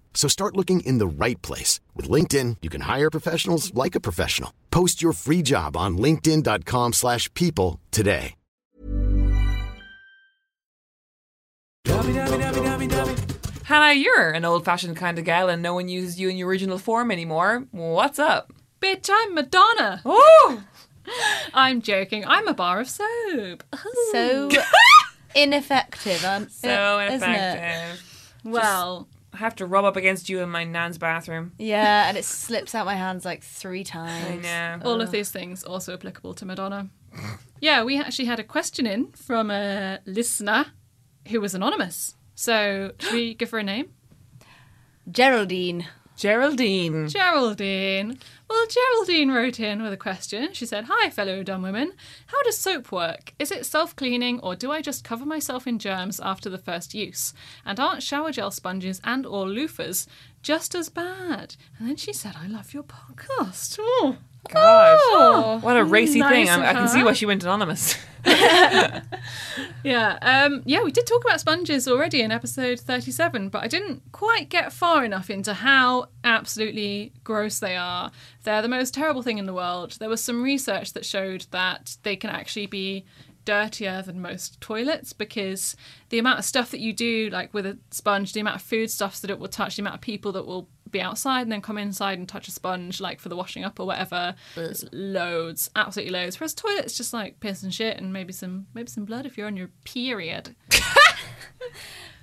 So start looking in the right place. With LinkedIn, you can hire professionals like a professional. Post your free job on linkedin.com slash people today. Hannah, you're an old fashioned kind of gal and no one uses you in your original form anymore. What's up? Bitch, I'm Madonna! Oh! <laughs> I'm joking. I'm a bar of soap. So <laughs> ineffective, um, So isn't it? ineffective. Well, I have to rub up against you in my nan's bathroom. Yeah, and it <laughs> slips out my hands like three times. I times. know. all of these things also applicable to Madonna. Yeah, we actually had a question in from a listener who was anonymous. So, should we <gasps> give her a name? Geraldine. Geraldine. Geraldine. Well, Geraldine wrote in with a question. She said, Hi, fellow dumb women. How does soap work? Is it self cleaning or do I just cover myself in germs after the first use? And aren't shower gel sponges and or loofahs just as bad? And then she said, I love your podcast. Oh, God. what a racy nice thing. I, I can see why she went anonymous. <laughs> Yeah, um, yeah, we did talk about sponges already in episode 37, but I didn't quite get far enough into how absolutely gross they are. They're the most terrible thing in the world. There was some research that showed that they can actually be dirtier than most toilets because the amount of stuff that you do, like with a sponge, the amount of food foodstuffs that it will touch, the amount of people that will be outside and then come inside and touch a sponge, like for the washing up or whatever, there's loads, absolutely loads. Whereas toilets just like piss and shit and maybe some maybe some blood if you're on your period. <laughs>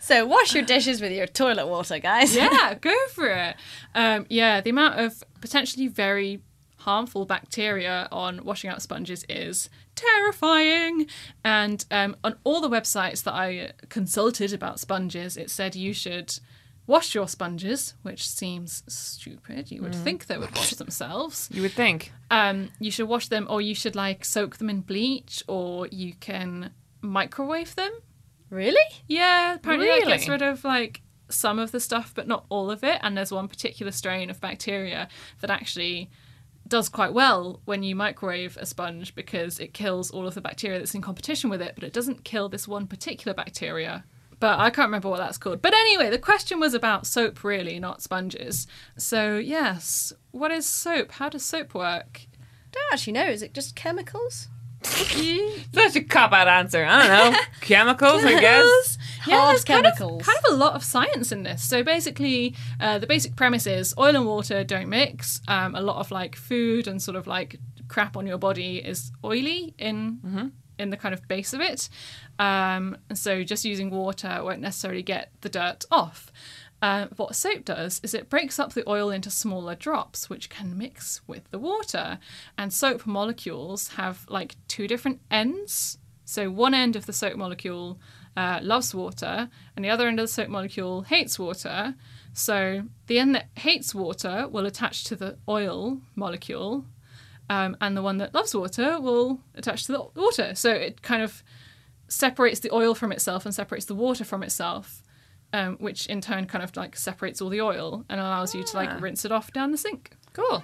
So wash your dishes with your toilet water, guys. yeah, <laughs> go for it. Um, yeah, the amount of potentially very harmful bacteria on washing out sponges is terrifying. And um, on all the websites that I consulted about sponges, it said you should wash your sponges, which seems stupid. You would think they would wash themselves. <laughs> You would think. Um, you should wash them, or you should like soak them in bleach, or you can microwave them. Really? Yeah, apparently that gets rid of like some of the stuff, but not all of it. And there's one particular strain of bacteria that actually does quite well when you microwave a sponge because it kills all of the bacteria that's in competition with it, but it doesn't kill this one particular bacteria. But I can't remember what that's called. But anyway, the question was about soap, really, not sponges. So, yes, what is soap? How does soap work? Don't actually know. Is it just chemicals? <laughs> Such a cop out answer. I don't know. <laughs> Chemicals, I guess. Yeah, Hard there's kind of, chemicals. kind of a lot of science in this. So basically, uh, the basic premise is oil and water don't mix. Um, a lot of like food and sort of like crap on your body is oily in in the kind of base of it. Um, and so just using water won't necessarily get the dirt off. Uh, what soap does is it breaks up the oil into smaller drops, which can mix with the water. And soap molecules have like two different ends. So one end of the soap molecule uh, loves water, and the other end of the soap molecule hates water. So the end that hates water will attach to the oil molecule, um, and the one that loves water will attach to the water. So it kind of separates the oil from itself and separates the water from itself, um, which in turn kind of like separates all the oil and allows you to like rinse it off down the sink. Cool.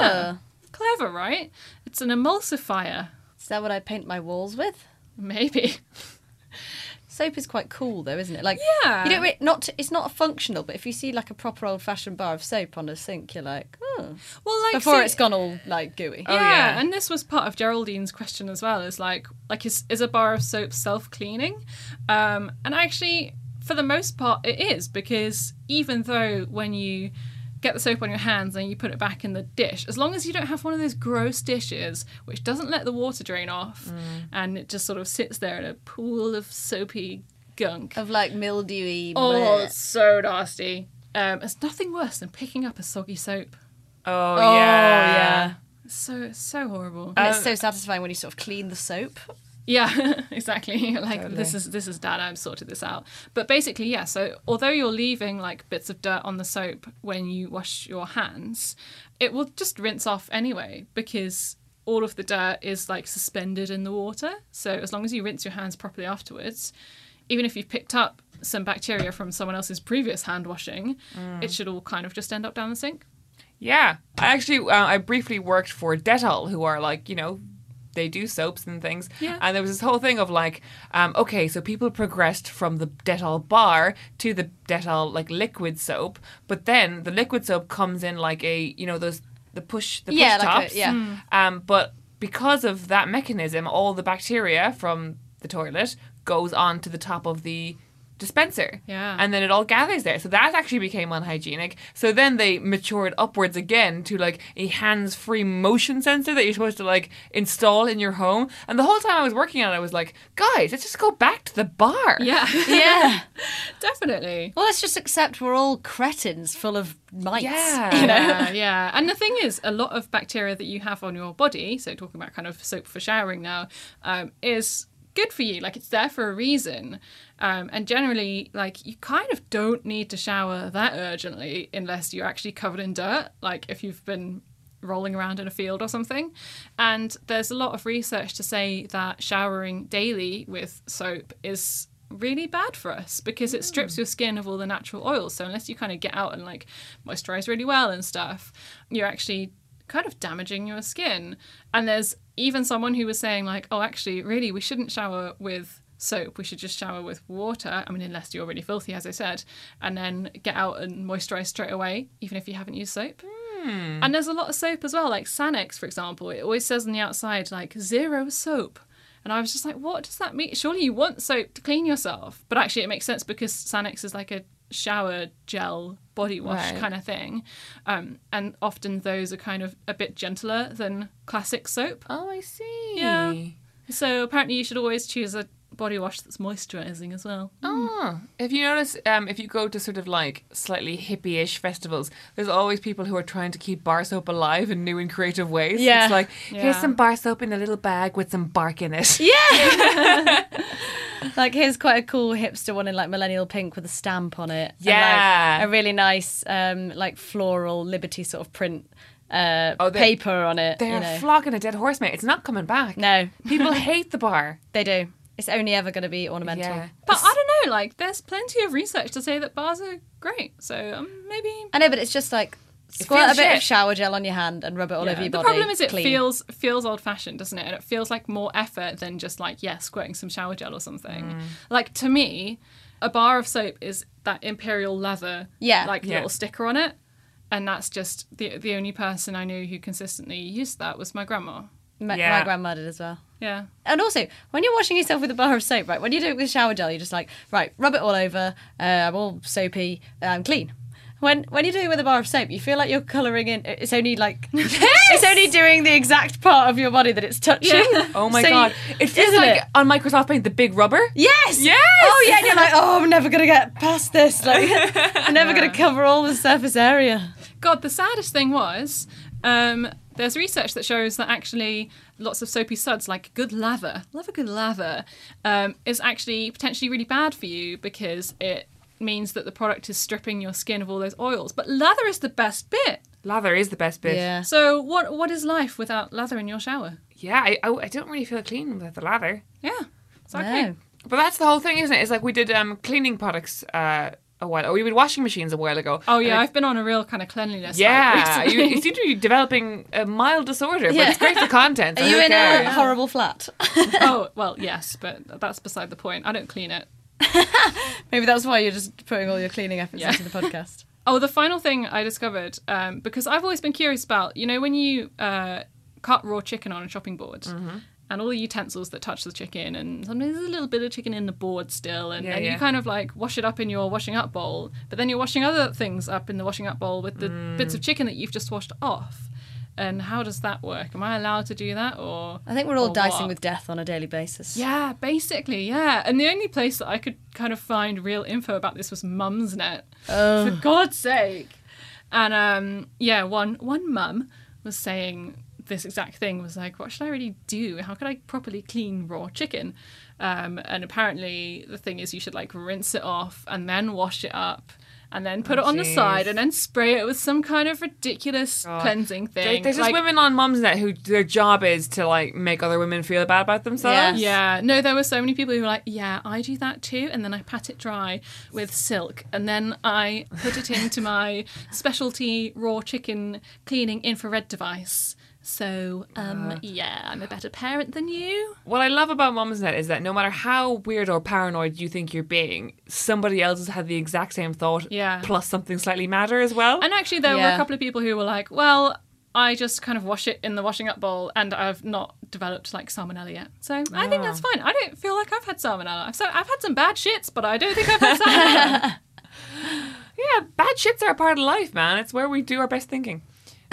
Uh, Clever, right? It's an emulsifier. is that what I paint my walls with? Maybe. <laughs> Soap is quite cool, though, isn't it? Like, Yeah. you don't re- not. It's not functional, but if you see like a proper old-fashioned bar of soap on a sink, you're like, oh. Well, like Before so- it's gone all like gooey. yeah, yeah. and this was part of Geraldine's question as well. Is like, like is is a bar of soap self cleaning? Um, and actually, for the most part, it is because even though when you get the soap on your hands and you put it back in the dish, as long as you don't have one of those gross dishes which doesn't let the water drain off, and it just sort of sits there in a pool of soapy gunk. Of like mildewy. Oh, bleh. it's so nasty. Um, it's nothing worse than picking up a soggy soap. Oh, Oh yeah. yeah. It's so so horrible. And it's so satisfying when you sort of clean the soap. Yeah, <laughs> exactly. <laughs> Like this is this is dad. I've sorted this out. But basically, yeah. So although you're leaving like bits of dirt on the soap when you wash your hands, it will just rinse off anyway because all of the dirt is like suspended in the water. So as long as you rinse your hands properly afterwards, even if you've picked up some bacteria from someone else's previous hand washing, it should all kind of just end up down the sink. Yeah, I actually uh, I briefly worked for Dettol, who are like you know they do soaps and things. Yeah. And there was this whole thing of like, um, okay, so people progressed from the Dettol bar to the Dettol like liquid soap, but then the liquid soap comes in like a you know those the push the push Yeah, like a- tops. yeah. Um, but because of that mechanism, all the bacteria from the toilet goes on to the top of the dispenser. Yeah. And then it all gathers there. So that actually became unhygienic. So then they matured upwards again to like a hands free motion sensor that you're supposed to like install in your home. And the whole time I was working on it, I was like, guys, let's just go back to the bar. Yeah, <laughs> Yeah. definitely. Well, let's just accept we're all cretins full of mites. Yeah. You know? Yeah, <laughs> yeah. And the thing is, a lot of bacteria that you have on your body, so talking about kind of soap for showering now, um, is good for you. Like it's there for a reason. Um, and generally, like you kind of don't need to shower that urgently unless you're actually covered in dirt. Like if you've been rolling around in a field or something. And there's a lot of research to say that showering daily with soap is really bad for us because it strips your skin of all the natural oils. So unless you kind of get out and like moisturize really well and stuff, you're actually kind of damaging your skin. And there's even someone who was saying like, oh, actually, really, we shouldn't shower with soap. We should just shower with water. I mean, unless you're really filthy, as I said, and then get out and moisturize straight away, even if you haven't used soap. And there's a lot of soap as well, like Sanex, for example. It always says on the outside, like, zero soap. And I was just like, what does that mean? Surely you want soap to clean yourself. But actually, it makes sense because Sanex is like a shower gel body wash Right. kind of thing. Um, and often those are kind of a bit gentler than classic soap. Oh, I see. Yeah. So apparently, you should always choose a body wash that's moisturizing as well. Oh, if you notice, um, if you go to sort of like slightly hippie-ish festivals, there's always people who are trying to keep bar soap alive in new and creative ways. Yeah. it's like Yeah. here's some bar soap in a little bag with some bark in it. Yeah. <laughs> like here's quite a cool hipster one in like millennial pink with a stamp on it. And, Yeah. like, a really nice um like floral liberty sort of print uh Oh, paper on it. They're you know. flogging a dead horse, mate. It's not coming back. No. people <laughs> hate the bar. They do. It's only ever going to be ornamental. Yeah, But I don't know, like, there's plenty of research to say that bars are great. So um, maybe. I know, but it's just like squirt a bit shit. of shower gel on your hand and rub it all Yeah. over your body. the problem is it Clean. feels feels old fashioned, doesn't it? And it feels like more effort than just like yeah, squirting some shower gel or something. Mm. Like to me, a bar of soap is that imperial leather, Yeah. like Yeah. little sticker on it, and that's just the the only person I knew who consistently used that was my grandma. My, Yeah. my grandma did as well. Yeah, And also, when you're washing yourself with a bar of soap, right? When you do it with shower gel, you're just like, right, rub it all over. Uh, I'm all soapy. uh, I'm clean. When when you do it with a bar of soap, you feel like you're colouring in. It's only like <laughs> it's only doing the exact part of your body that it's touching. <laughs> Oh my So you- god! it feels isn't like it? on Microsoft Paint the big rubber. Yes. Yes! Oh yeah. And you're like, oh, I'm never gonna get past this. Like, <laughs> I'm never gonna cover all the surface area. God, the saddest thing was. Um, there's research that shows that actually lots of soapy suds, like good lather, love a good lather, um, is actually potentially really bad for you because it means that the product is stripping your skin of all those oils. But lather is the best bit. Lather is the best bit. Yeah. So what what is life without lather in your shower? Yeah, I, I, I don't really feel clean without the lather. Yeah, exactly. No. But that's the whole thing, isn't it? It's like we did um, cleaning products uh, a while. Or we did washing machines a while ago. Oh yeah, I- I've been on a real kind of cleanliness. yeah. you, you seem to be developing a mild disorder, but Yeah. it's great for content. Are you who in a cares? horrible flat? <laughs> oh <laughs> well, yes, but that's beside the point. I don't clean it. <laughs> Maybe that's why you're just putting all your cleaning efforts Yeah. into the podcast. Oh, the final thing I discovered, um, because I've always been curious about, you know, when you uh, cut raw chicken on a chopping board Mm-hmm. And all the utensils that touch the chicken, and sometimes there's a little bit of chicken in the board still, and, Yeah, and you kind of like wash it up in your washing up bowl, but then you're washing other things up in the washing up bowl with the bits of Mm. chicken that you've just washed off. And how does that work? Am I allowed to do that, or I think we're all dicing what? with death on a daily basis. Yeah, basically, yeah. And the only place that I could kind of find real info about this was Mumsnet. For God's sake. And um, yeah, one one mum was saying this exact thing was like, what should I really do? How could I properly clean raw chicken? Um, and apparently the thing is you should like rinse it off and then wash it up and then put it on the side and then spray it with some kind of ridiculous cleansing thing. There's just women on Mumsnet who their job is to like make other women feel bad about themselves. Yeah, no, there were so many people who were like, yeah, I do that too. And then I pat it dry with silk. And then I put it into my <laughs> specialty raw chicken cleaning infrared device. So, um, yeah, I'm a better parent than you. What I love about Mumsnet is that no matter how weird or paranoid you think you're being, somebody else has had the exact same thought, Yeah. plus something slightly madder as well. And actually, there were a couple of people who were like, well, I just kind of wash it in the washing up bowl, and I've not developed like salmonella yet. So I think that's fine. I don't feel like I've had salmonella. I've, I've had some bad shits, but I don't think I've had salmonella. <laughs> <laughs> Yeah, bad shits are a part of life, man. It's where we do our best thinking. <laughs>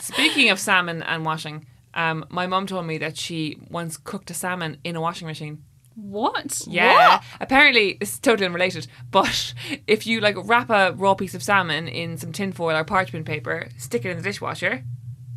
Speaking of salmon and washing, um, my mum told me that she once cooked a salmon in a washing machine. what? Yeah. Apparently, it's totally unrelated, but if you like wrap a raw piece of salmon in some tinfoil or parchment paper, stick it in the dishwasher.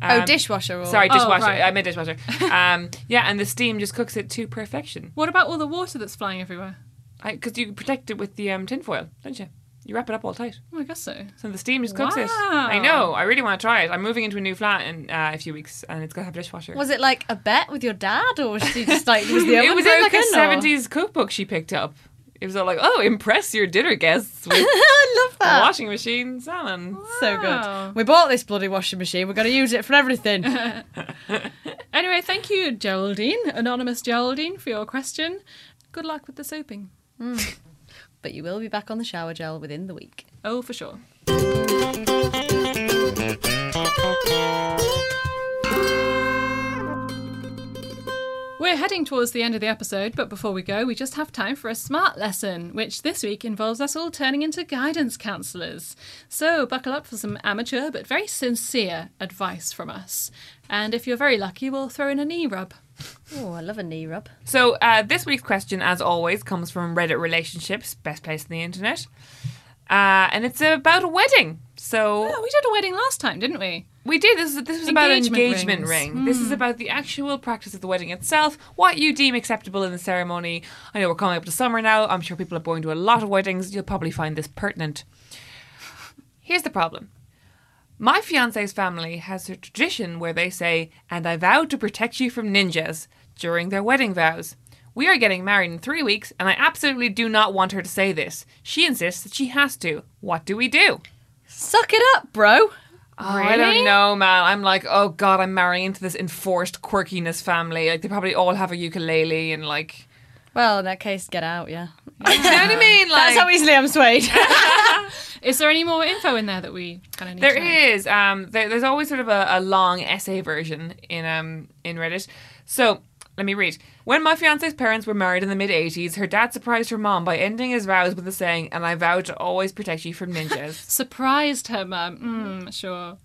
oh, um, dishwasher. Or... Sorry, Oh, dishwasher. right. I meant dishwasher. <laughs> um, yeah, and the steam just cooks it to perfection. What about all the water that's flying everywhere? Because you protect it with the um, tinfoil, don't you? You wrap it up all tight. Oh, I guess so. So the steam just cooks it. I know. I really want to try it. I'm moving into a new flat in uh, a few weeks, and it's gonna have a dishwasher. Was it like a bet with your dad, or was she just like was the it was in like a or- 70s cookbook she picked up. It was all like, oh, impress your dinner guests with <laughs> I love a that. washing machine salmon. So good. We bought this bloody washing machine. We're going to use it for everything. <laughs> <laughs> Anyway, thank you, Geraldine, anonymous Geraldine, for your question. Good luck with the soaping. But you will be back on the shower gel within the week. Oh, for sure. We're heading towards the end of the episode, but before we go, we just have time for a smart lesson, which this week involves us all turning into guidance counsellors. So buckle up for some amateur but very sincere advice from us. And if you're very lucky, we'll throw in a knee rub. <laughs> Oh, I love a knee rub. So uh, this week's question, as always, comes from Reddit Relationships, best place on the internet, uh, and it's about a wedding. So Oh, we did a wedding last time, didn't we? We did. This, this was about an Engagement engagement rings. ring. This is about the actual practice of the wedding itself, what you deem acceptable in the ceremony. I know we're coming up to summer now. I'm sure people are going to a lot of weddings. You'll probably find this pertinent. Here's the problem. My fiance's family has a tradition where they say, and I vow to protect you from ninjas during their wedding vows. We are getting married in three weeks, and I absolutely do not want her to say this. She insists that she has to. What do we do? Suck it up, bro. Oh, I don't know, man. I'm like, oh god, I'm marrying into this enforced quirkiness family. Like they probably all have a ukulele and like, Well, in that case, get out, yeah. <laughs> you know what I mean? Like, That's how easily I'm swayed. <laughs> Is there any more info in there that we kind of need There to is. Um, there, there's always sort of a, a long essay version in um in Reddit. So let me read. When my fiance's parents were married in the mid 80s, her dad surprised her mom by ending his vows with the saying, "And I vow to always protect you from ninjas." <laughs> Surprised her mum. Mm, sure.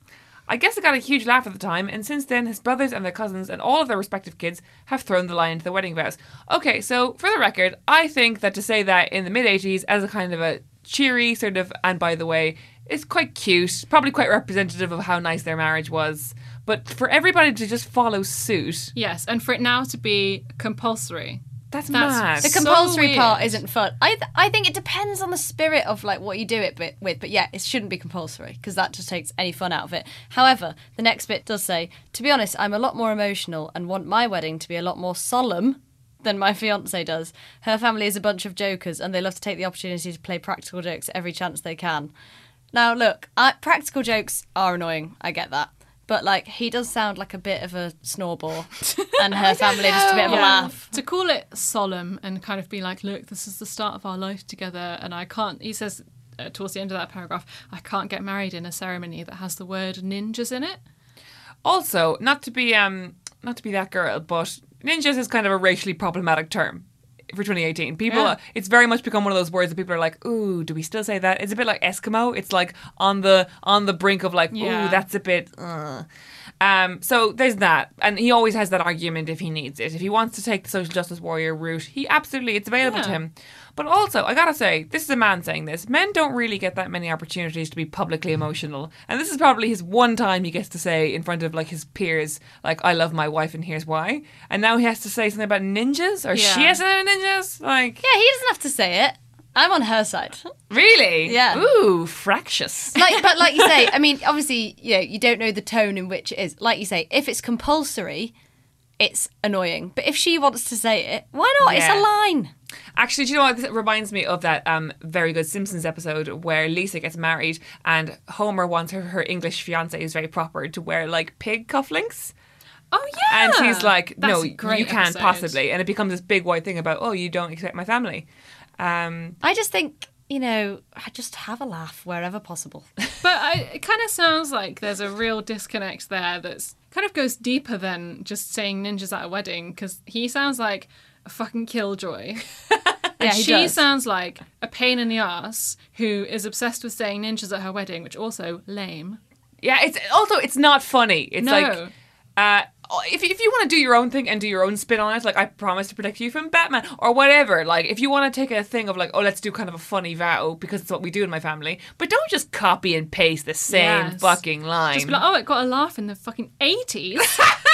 I guess it got a huge laugh at the time, and since then, his brothers and their cousins and all of their respective kids have thrown the line into the wedding vows. Okay, so for the record, I think that to say that in the mid 80s as a kind of a cheery sort of, and by the way, is quite cute, probably quite representative of how nice their marriage was. But for everybody to just follow suit, Yes, and for it now to be compulsory. that's, That's mad. The So compulsory weird. part isn't fun. I th- I think it depends on the spirit of like what you do it bit with, but yeah, it shouldn't be compulsory because that just takes any fun out of it. However, the next bit does say, to be honest, I'm a lot more emotional and want my wedding to be a lot more solemn than my fiance does. Her family is a bunch of jokers and they love to take the opportunity to play practical jokes every chance they can. Now, look, I, practical jokes are annoying. I get that. But like he does sound like a bit of a snorball, <laughs> and her family just a bit of a laugh. To call it solemn and kind of be like, look, this is the start of our life together, and I can't. He says uh, towards the end of that paragraph, I can't get married in a ceremony that has the word ninjas in it. Also, not to be um not to be that girl, but ninjas is kind of a racially problematic term for 2018. People, Yeah. it's very much become one of those words that people are like, "Ooh, do we still say that?" It's a bit like Eskimo. It's like on the on the brink of like, Yeah. "Ooh, that's a bit." Uh. Um, so there's that, and he always has that argument if he needs it. If he wants to take the social justice warrior route, he absolutely it's available to him. But also, I gotta say, this is a man saying this. Men don't really get that many opportunities to be publicly emotional, and this is probably his one time he gets to say in front of like his peers, like "I love my wife and here's why." And now he has to say something about ninjas, or she has to say ninjas. Like, Yeah, he doesn't have to say it. I'm on her side. really? Yeah. Ooh, fractious. like but like you say i <laughs> mean obviously you know you don't know the tone in which it is like you say if it's compulsory it's annoying but if she wants to say it why not it's a line Actually, do you know what? This reminds me of that um, very good Simpsons episode where Lisa gets married and Homer wants her, her English fiance, who's very proper, to wear like pig cufflinks. Oh yeah, And she's like, That's no, you can't episode. possibly. And it becomes this big white thing about, oh, you don't accept my family. Um, i just think you know, I just have a laugh wherever possible. <laughs> But I, it kind of sounds like there's a real disconnect there that's kind of goes deeper than just saying ninjas at a wedding because he sounds like a fucking killjoy. <laughs> yeah, she does. sounds like a pain in the ass who is obsessed with saying ninjas at her wedding, which also lame. Yeah, it's also it's not funny. It's No. like uh Uh, if, if you want to do your own thing and do your own spin on it, like I promise to protect you from Batman or whatever, like if you want to take a thing of like, oh, let's do kind of a funny vow because it's what we do in my family, but don't just copy and paste the same Yes. fucking line. Just be like, oh, it got a laugh in the fucking 80s.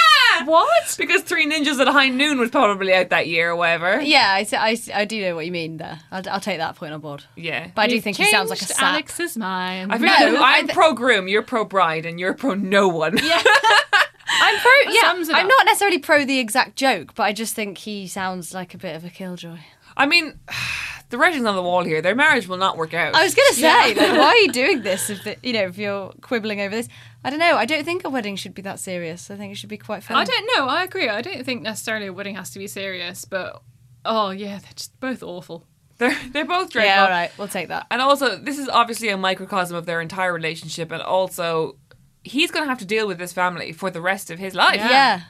<laughs> what? because Three Ninjas at High Noon was probably out that year or whatever. Yeah, I, I, I do know what you mean there. I'll, I'll take that point on board. Yeah. But I do You've think he sounds like a changed sap. Alex's mind. I feel No, like I'm I thi- pro groom, you're pro bride, and you're pro no one. Yeah. <laughs> <laughs> I'm pro. Yeah, I'm not necessarily pro the exact joke, but I just think he sounds like a bit of a killjoy. I mean, <sighs> the writing's on the wall here. Their marriage will not work out. I was gonna <laughs> say, like, why are you <laughs> doing this? If the, you know, if you're quibbling over this, I don't know. I don't think a wedding should be that serious. I think it should be quite fun. I don't know. I agree. I don't think necessarily a wedding has to be serious, but oh, yeah, they're just both awful. <laughs> They're they're both dreadful. Yeah, all right, we'll take that. And also, this is obviously a microcosm of their entire relationship, and also, he's going to have to deal with this family for the rest of his life. Yeah.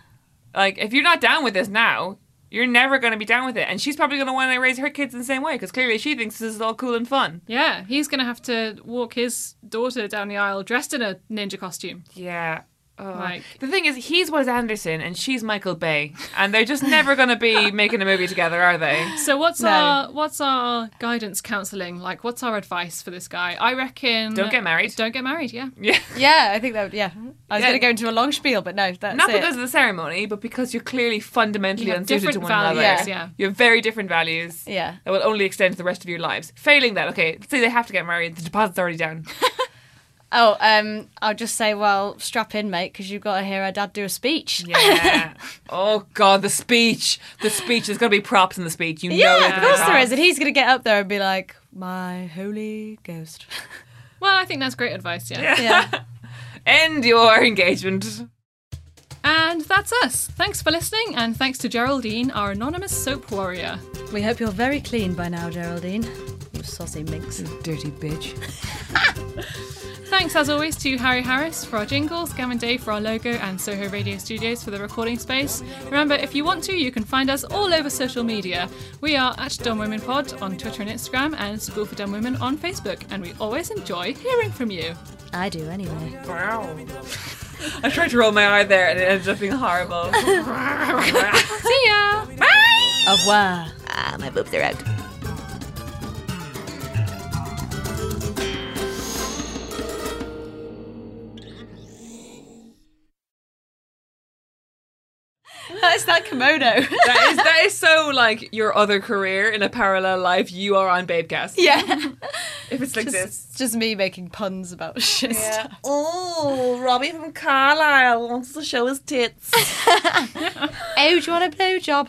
Like, if you're not down with this now, you're never going to be down with it. And she's probably going to want to raise her kids in the same way, because clearly she thinks this is all cool and fun. Yeah, he's going to have to walk his daughter down the aisle dressed in a ninja costume. Yeah. Oh. Like- the thing is, he's Wes Anderson and she's Michael Bay, and they're just never going to be <laughs> making a movie together, are they? So what's No. our what's our guidance counselling? Like what's our advice for this guy? I reckon Don't get married. Don't get married, yeah. Yeah. <laughs> Yeah, I think that. Would, yeah, I was Yeah. gonna go into a long spiel, but no, that's Not it. because of the ceremony, but because you're clearly fundamentally You have unsuited to different one values, another. yeah. You have very different values. Yeah. That will only extend to the rest of your lives. Failing that, okay, let's say they have to get married, the deposit's already down. <laughs> Oh, um, I'll just say, well, strap in, mate, because you've got to hear our dad do a speech. Yeah. <laughs> oh god, the speech. The speech. There's gonna be props in the speech. You know Yeah, of course there is, and he's gonna get up there and be like, "My holy ghost." <laughs> Well, I think that's great advice, yeah. yeah. <laughs> End your engagement. And that's us. Thanks for listening, and thanks to Geraldine, our anonymous soap warrior. We hope you're very clean by now, Geraldine. You saucy minx. Dirty bitch. <laughs> Thanks, as always, to Harry Harris for our jingles, Gavin Day for our logo, and Soho Radio Studios for the recording space. Remember, if you want to, you can find us all over social media. We are at Dumb Women Pod on Twitter and Instagram, and School for Dumb Women on Facebook, and we always enjoy hearing from you. I do anyway. Wow. I tried to roll my eye there and it ended up being horrible. <laughs> See ya! Bye! Au revoir. Ah, my boobs are out. That's that kimono. <laughs> that is that is so like your other career in a parallel life. You are on Babecast. yeah. If it's like Just, this. just me making puns about <laughs> shit stuff. Oh, Robbie from Carlisle wants to show his tits. <laughs> Oh, do you want a blowjob?